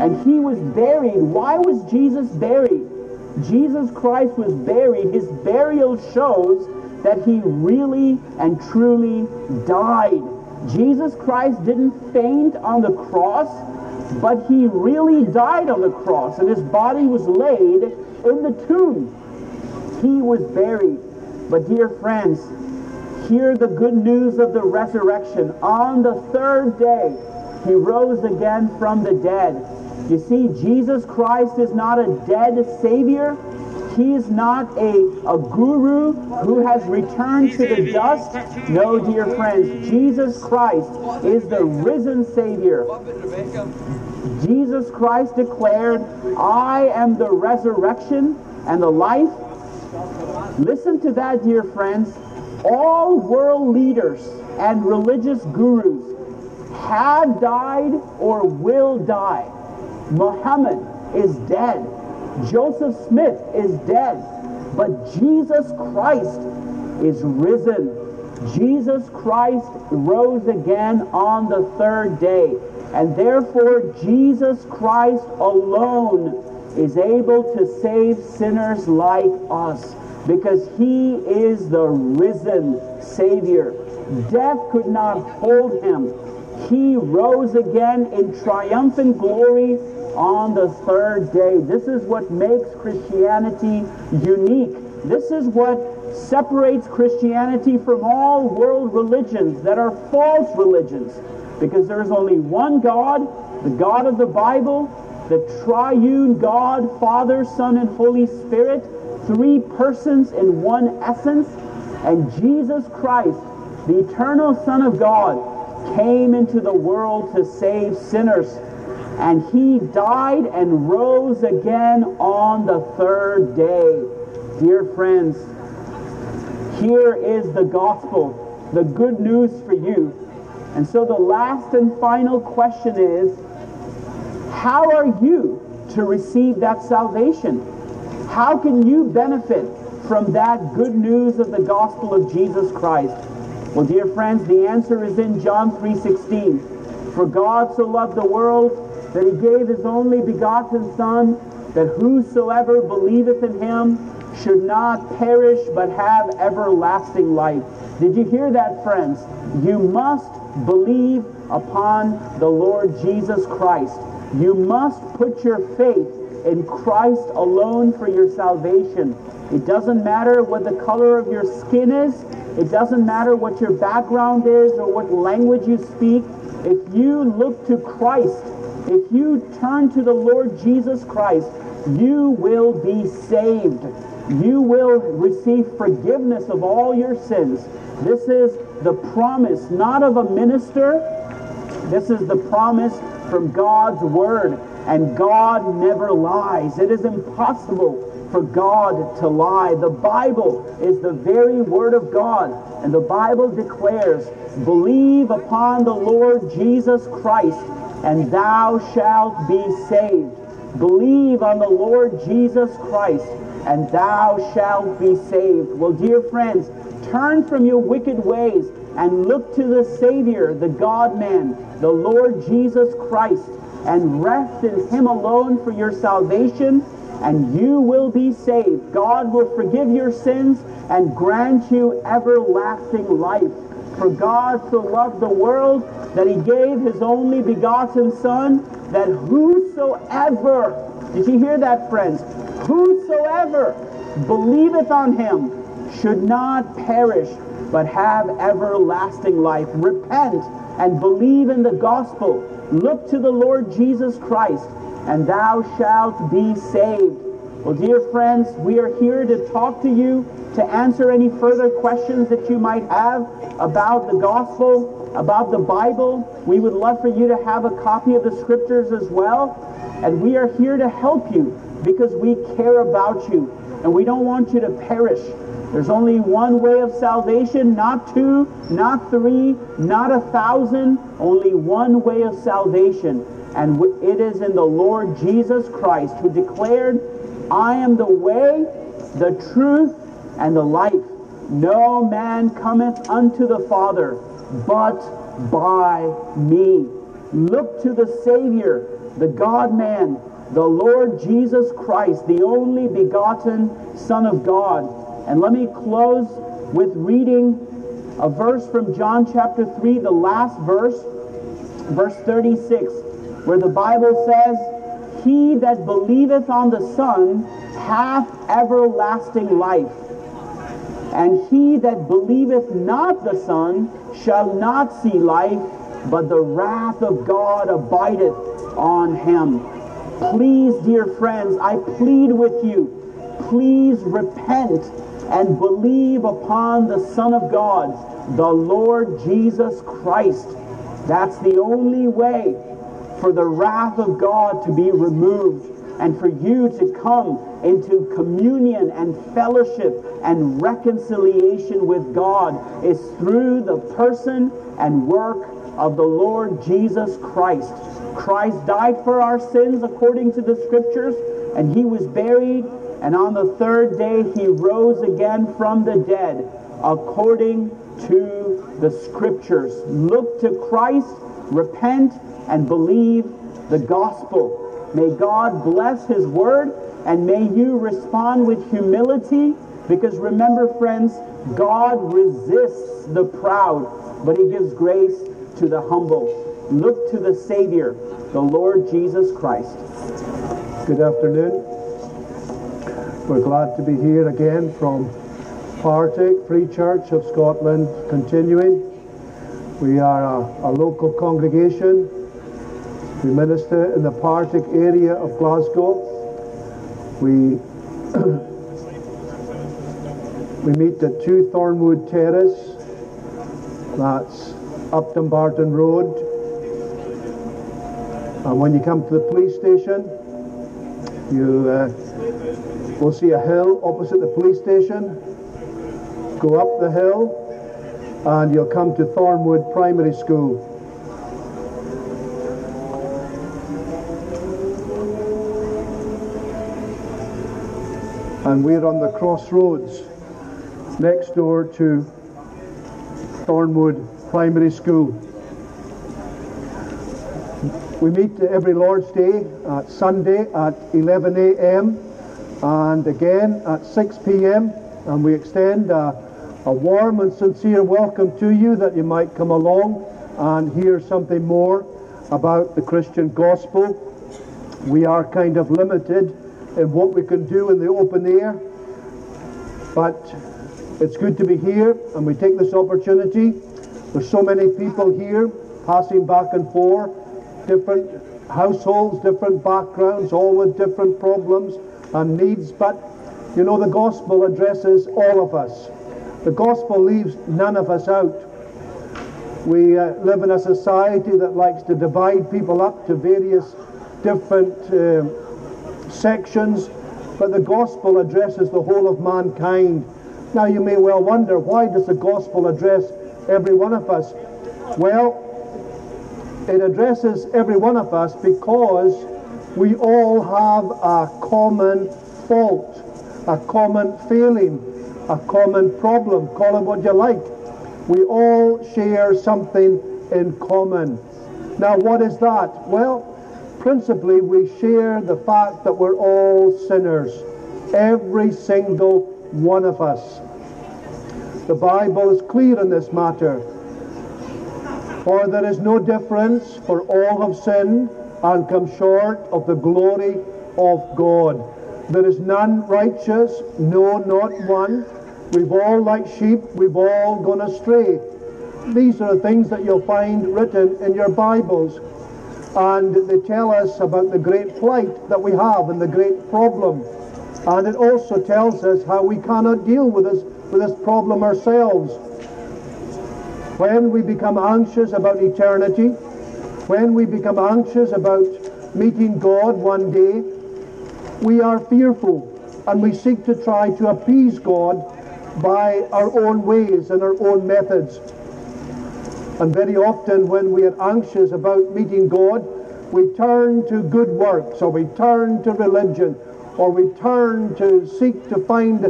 and he was buried. Why was Jesus buried? Jesus Christ was buried. His burial shows that he really and truly died. Jesus Christ didn't faint on the cross, but he really died on the cross, and his body was laid in the tomb. He was buried. But, dear friends, hear the good news of the resurrection. On the third day, he rose again from the dead. You see, Jesus Christ is not a dead Savior. He is not a, a guru who has returned to the dust. No, dear friends, Jesus Christ is the risen Savior. Jesus Christ declared, I am the resurrection and the life. Listen to that, dear friends. All world leaders and religious gurus have died or will die. Muhammad is dead. Joseph Smith is dead. But Jesus Christ is risen. Jesus Christ rose again on the third day. And therefore, Jesus Christ alone is able to save sinners like us because he is the risen Savior. Death could not hold him. He rose again in triumphant glory on the third day. This is what makes Christianity unique. This is what separates Christianity from all world religions that are false religions. Because there is only one God, the God of the Bible, the triune God, Father, Son, and Holy Spirit, three persons in one essence, and Jesus Christ, the eternal Son of God, came into the world to save sinners. And he died and rose again on the third day. Dear friends, here is the gospel, the good news for you. And so the last and final question is, how are you to receive that salvation? How can you benefit from that good news of the gospel of Jesus Christ? Well, dear friends, the answer is in John 3.16. For God so loved the world that he gave his only begotten Son, that whosoever believeth in him should not perish but have everlasting life. Did you hear that, friends? You must believe upon the Lord Jesus Christ. You must put your faith in Christ alone for your salvation. It doesn't matter what the color of your skin is. It doesn't matter what your background is or what language you speak. If you look to Christ, if you turn to the Lord Jesus Christ, you will be saved. You will receive forgiveness of all your sins. This is the promise, not of a minister. This is the promise from God's Word. And God never lies. It is impossible for God to lie. The Bible is the very Word of God. And the Bible declares, Believe upon the Lord Jesus Christ and thou shalt be saved. Believe on the Lord Jesus Christ, and thou shalt be saved. Well, dear friends, turn from your wicked ways and look to the Savior, the God man, the Lord Jesus Christ, and rest in Him alone for your salvation, and you will be saved. God will forgive your sins and grant you everlasting life. For God so loved the world that he gave his only begotten Son, that whosoever, did you hear that, friends? Whosoever believeth on him should not perish, but have everlasting life. Repent and believe in the gospel. Look to the Lord Jesus Christ, and thou shalt be saved. Well, dear friends, we are here to talk to you to answer any further questions that you might have about the gospel, about the Bible. We would love for you to have a copy of the scriptures as well. And we are here to help you because we care about you and we don't want you to perish. There's only one way of salvation, not two, not three, not a thousand, only one way of salvation. And it is in the Lord Jesus Christ who declared, I am the way, the truth, and the life. No man cometh unto the Father but by me. Look to the Savior, the God man, the Lord Jesus Christ, the only begotten Son of God. And let me close with reading a verse from John chapter 3, the last verse, verse 36, where the Bible says, He that believeth on the Son hath everlasting life. And he that believeth not the Son shall not see life, but the wrath of God abideth on him. Please, dear friends, I plead with you, please repent and believe upon the Son of God, the Lord Jesus Christ. That's the only way for the wrath of God to be removed and for you to come into communion and fellowship and reconciliation with God is through the person and work of the Lord Jesus Christ. Christ died for our sins according to the scriptures, and he was buried, and on the third day he rose again from the dead according to the scriptures. Look to Christ, repent, and believe the gospel. May God bless His word and may you respond with humility because remember, friends, God resists the proud, but He gives grace to the humble. Look to the Savior, the Lord Jesus Christ. Good afternoon. We're glad to be here again from Partick Free Church of Scotland, continuing. We are a, a local congregation we minister in the Partick area of Glasgow. We we meet at 2 Thornwood Terrace. That's off Dumbarton Road. And when you come to the police station, you uh, will see a hill opposite the police station. Go up the hill and you'll come to Thornwood Primary School. and we're on the crossroads next door to Thornwood Primary School. We meet every Lord's Day at Sunday at 11 a.m. and again at 6 p.m. and we extend a, a warm and sincere welcome to you that you might come along and hear something more about the Christian gospel. We are kind of limited in what we can do in the open air. But it's good to be here, and we take this opportunity. There's so many people here passing back and forth, different households, different backgrounds, all with different problems and needs. But you know, the gospel addresses all of us. The gospel leaves none of us out. We uh, live in a society that likes to divide people up to various different. Uh, sections, but the gospel addresses the whole of mankind. Now you may well wonder, why does the gospel address every one of us? Well, it addresses every one of us because we all have a common fault, a common failing, a common problem. Call it what you like. We all share something in common. Now, what is that? Well, principally we share the fact that we're all sinners, every single one of us. The Bible is clear in this matter. For there is no difference, for all have sinned and come short of the glory of God. There is none righteous, no, not one. We've all, like sheep, we've all gone astray. These are the things that you'll find written in your Bibles and they tell us about the great plight that we have and the great problem. And it also tells us how we cannot deal with this, with this problem ourselves. When we become anxious about eternity, when we become anxious about meeting God one day, we are fearful and we seek to try to appease God by our own ways and our own methods. And very often, when we are anxious about meeting God, we turn to good works, or we turn to religion, or we turn to seek to find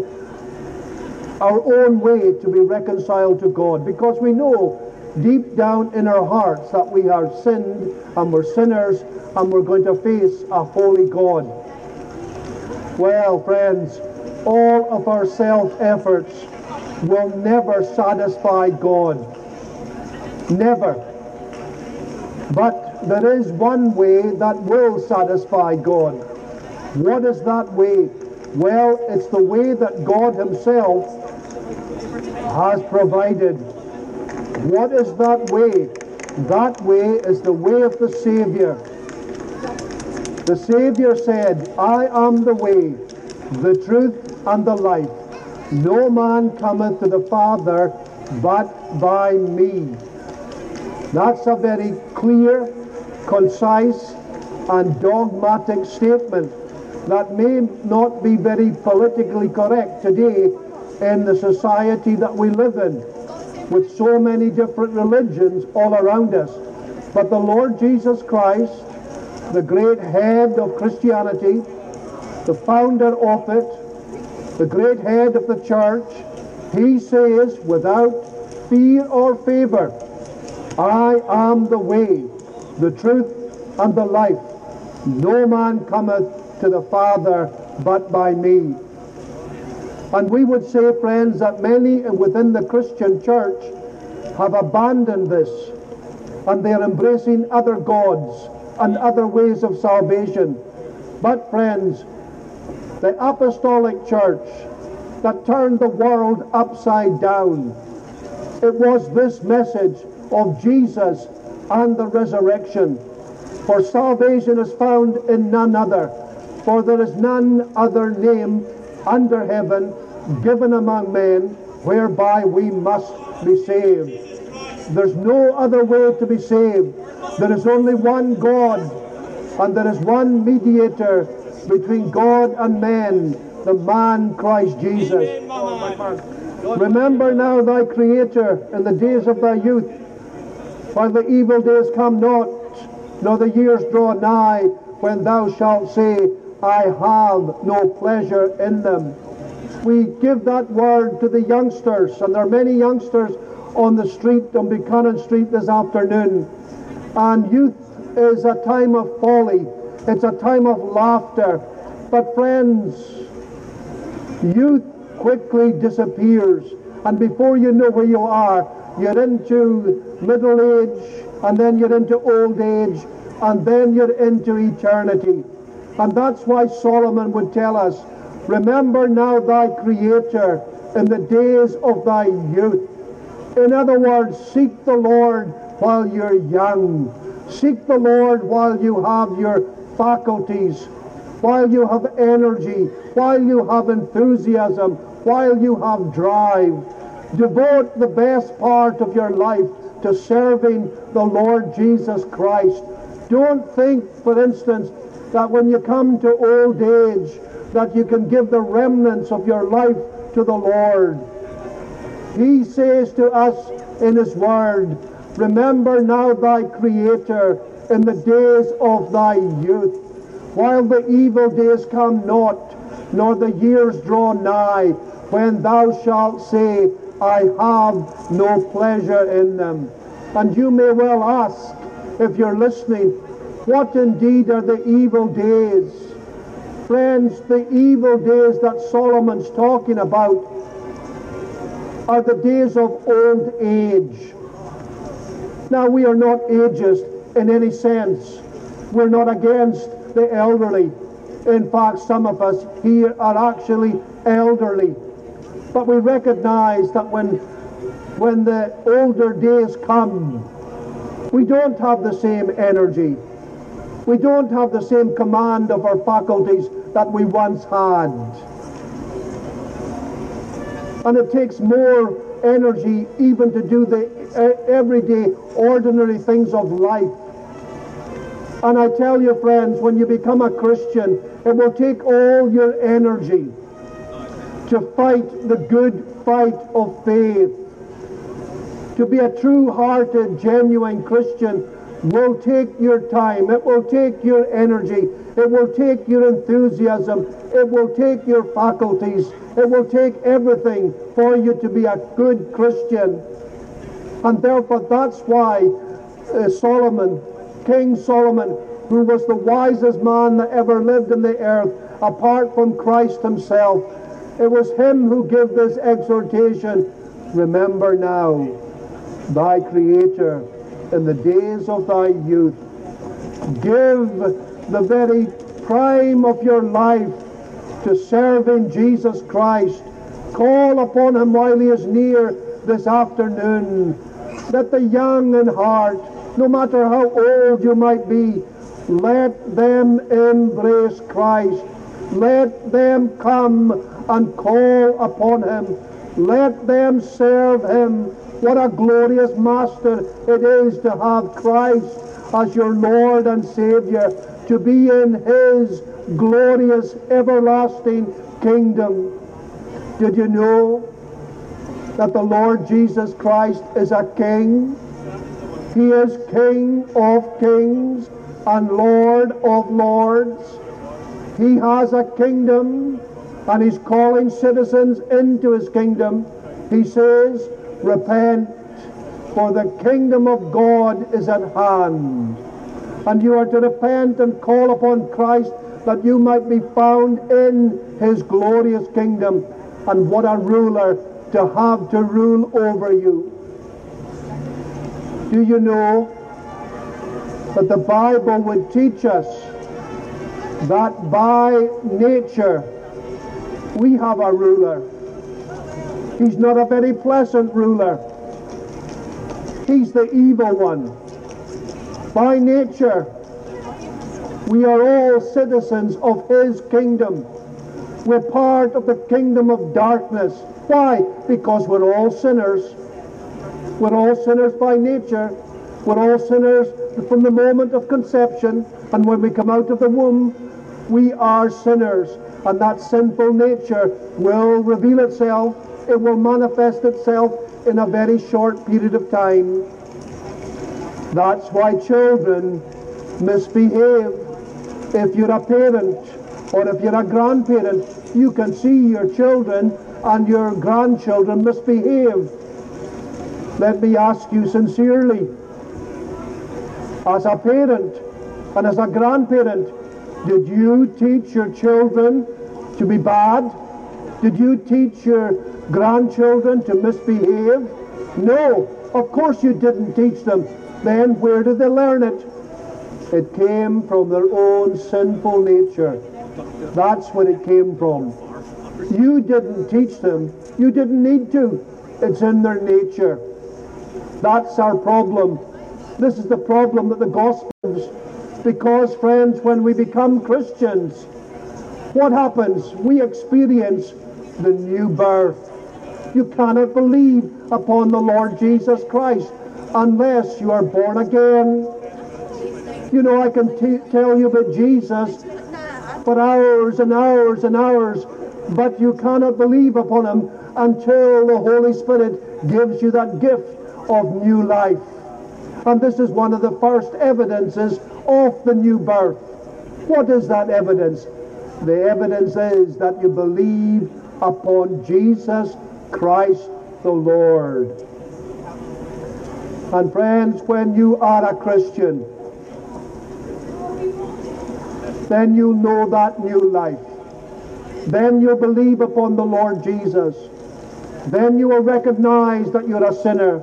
our own way to be reconciled to God, because we know deep down in our hearts that we are sinned and we're sinners and we're going to face a holy God. Well, friends, all of our self efforts will never satisfy God. Never. But there is one way that will satisfy God. What is that way? Well, it's the way that God Himself has provided. What is that way? That way is the way of the Savior. The Savior said, I am the way, the truth, and the life. No man cometh to the Father but by me. That's a very clear, concise, and dogmatic statement that may not be very politically correct today in the society that we live in, with so many different religions all around us. But the Lord Jesus Christ, the great head of Christianity, the founder of it, the great head of the church, he says without fear or favor, I am the way, the truth, and the life. No man cometh to the Father but by me. And we would say, friends, that many within the Christian church have abandoned this and they're embracing other gods and other ways of salvation. But, friends, the apostolic church that turned the world upside down, it was this message of Jesus and the resurrection. For salvation is found in none other, for there is none other name under heaven given among men whereby we must be saved. There's no other way to be saved. There is only one God, and there is one mediator between God and man, the man Christ Jesus. Remember now thy Creator in the days of thy youth, while the evil days come not, nor the years draw nigh, when thou shalt say, I have no pleasure in them. We give that word to the youngsters, and there are many youngsters on the street, on Buchanan Street this afternoon. And youth is a time of folly, it's a time of laughter. But, friends, youth quickly disappears, and before you know where you are, you're into middle age, and then you're into old age, and then you're into eternity. And that's why Solomon would tell us, Remember now thy Creator in the days of thy youth. In other words, seek the Lord while you're young. Seek the Lord while you have your faculties, while you have energy, while you have enthusiasm, while you have drive. Devote the best part of your life to serving the Lord Jesus Christ. Don't think, for instance, that when you come to old age, that you can give the remnants of your life to the Lord. He says to us in His Word, Remember now thy Creator in the days of thy youth, while the evil days come not, nor the years draw nigh, when thou shalt say, I have no pleasure in them. And you may well ask, if you're listening, what indeed are the evil days? Friends, the evil days that Solomon's talking about are the days of old age. Now, we are not ageist in any sense. We're not against the elderly. In fact, some of us here are actually elderly. But we recognize that when, when the older days come, we don't have the same energy. We don't have the same command of our faculties that we once had. And it takes more energy even to do the everyday, ordinary things of life. And I tell you, friends, when you become a Christian, it will take all your energy to fight the good fight of faith. To be a true hearted, genuine Christian will take your time, it will take your energy, it will take your enthusiasm, it will take your faculties, it will take everything for you to be a good Christian. And therefore, that's why uh, Solomon, King Solomon, who was the wisest man that ever lived in the earth, apart from Christ himself, it was him who gave this exhortation Remember now thy Creator in the days of thy youth. Give the very prime of your life to serving Jesus Christ. Call upon him while he is near this afternoon. Let the young in heart, no matter how old you might be, let them embrace Christ. Let them come and call upon him. Let them serve him. What a glorious master it is to have Christ as your Lord and Savior, to be in his glorious everlasting kingdom. Did you know that the Lord Jesus Christ is a king? He is King of kings and Lord of lords. He has a kingdom and he's calling citizens into his kingdom. He says, Repent, for the kingdom of God is at hand. And you are to repent and call upon Christ that you might be found in his glorious kingdom. And what a ruler to have to rule over you. Do you know that the Bible would teach us that by nature we have a ruler. He's not a very pleasant ruler. He's the evil one. By nature, we are all citizens of his kingdom. We're part of the kingdom of darkness. Why? Because we're all sinners. We're all sinners by nature. We're all sinners from the moment of conception. And when we come out of the womb, we are sinners. And that sinful nature will reveal itself. It will manifest itself in a very short period of time. That's why children misbehave. If you're a parent or if you're a grandparent, you can see your children and your grandchildren misbehave. Let me ask you sincerely, as a parent and as a grandparent, did you teach your children to be bad? Did you teach your grandchildren to misbehave? No, of course you didn't teach them. Then where did they learn it? It came from their own sinful nature. That's what it came from. You didn't teach them. You didn't need to. It's in their nature. That's our problem. This is the problem that the Gospels because, friends, when we become Christians, what happens? We experience the new birth. You cannot believe upon the Lord Jesus Christ unless you are born again. You know, I can t- tell you about Jesus for hours and hours and hours, but you cannot believe upon him until the Holy Spirit gives you that gift of new life. And this is one of the first evidences of the new birth. What is that evidence? The evidence is that you believe upon Jesus Christ the Lord. And friends, when you are a Christian, then you know that new life. Then you believe upon the Lord Jesus. Then you will recognize that you're a sinner.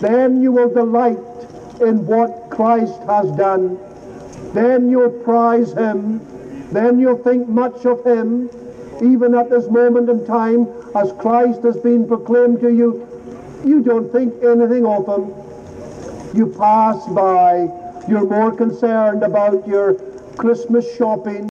Then you will delight in what Christ has done. Then you'll prize him. Then you'll think much of him. Even at this moment in time, as Christ has been proclaimed to you, you don't think anything of him. You pass by. You're more concerned about your Christmas shopping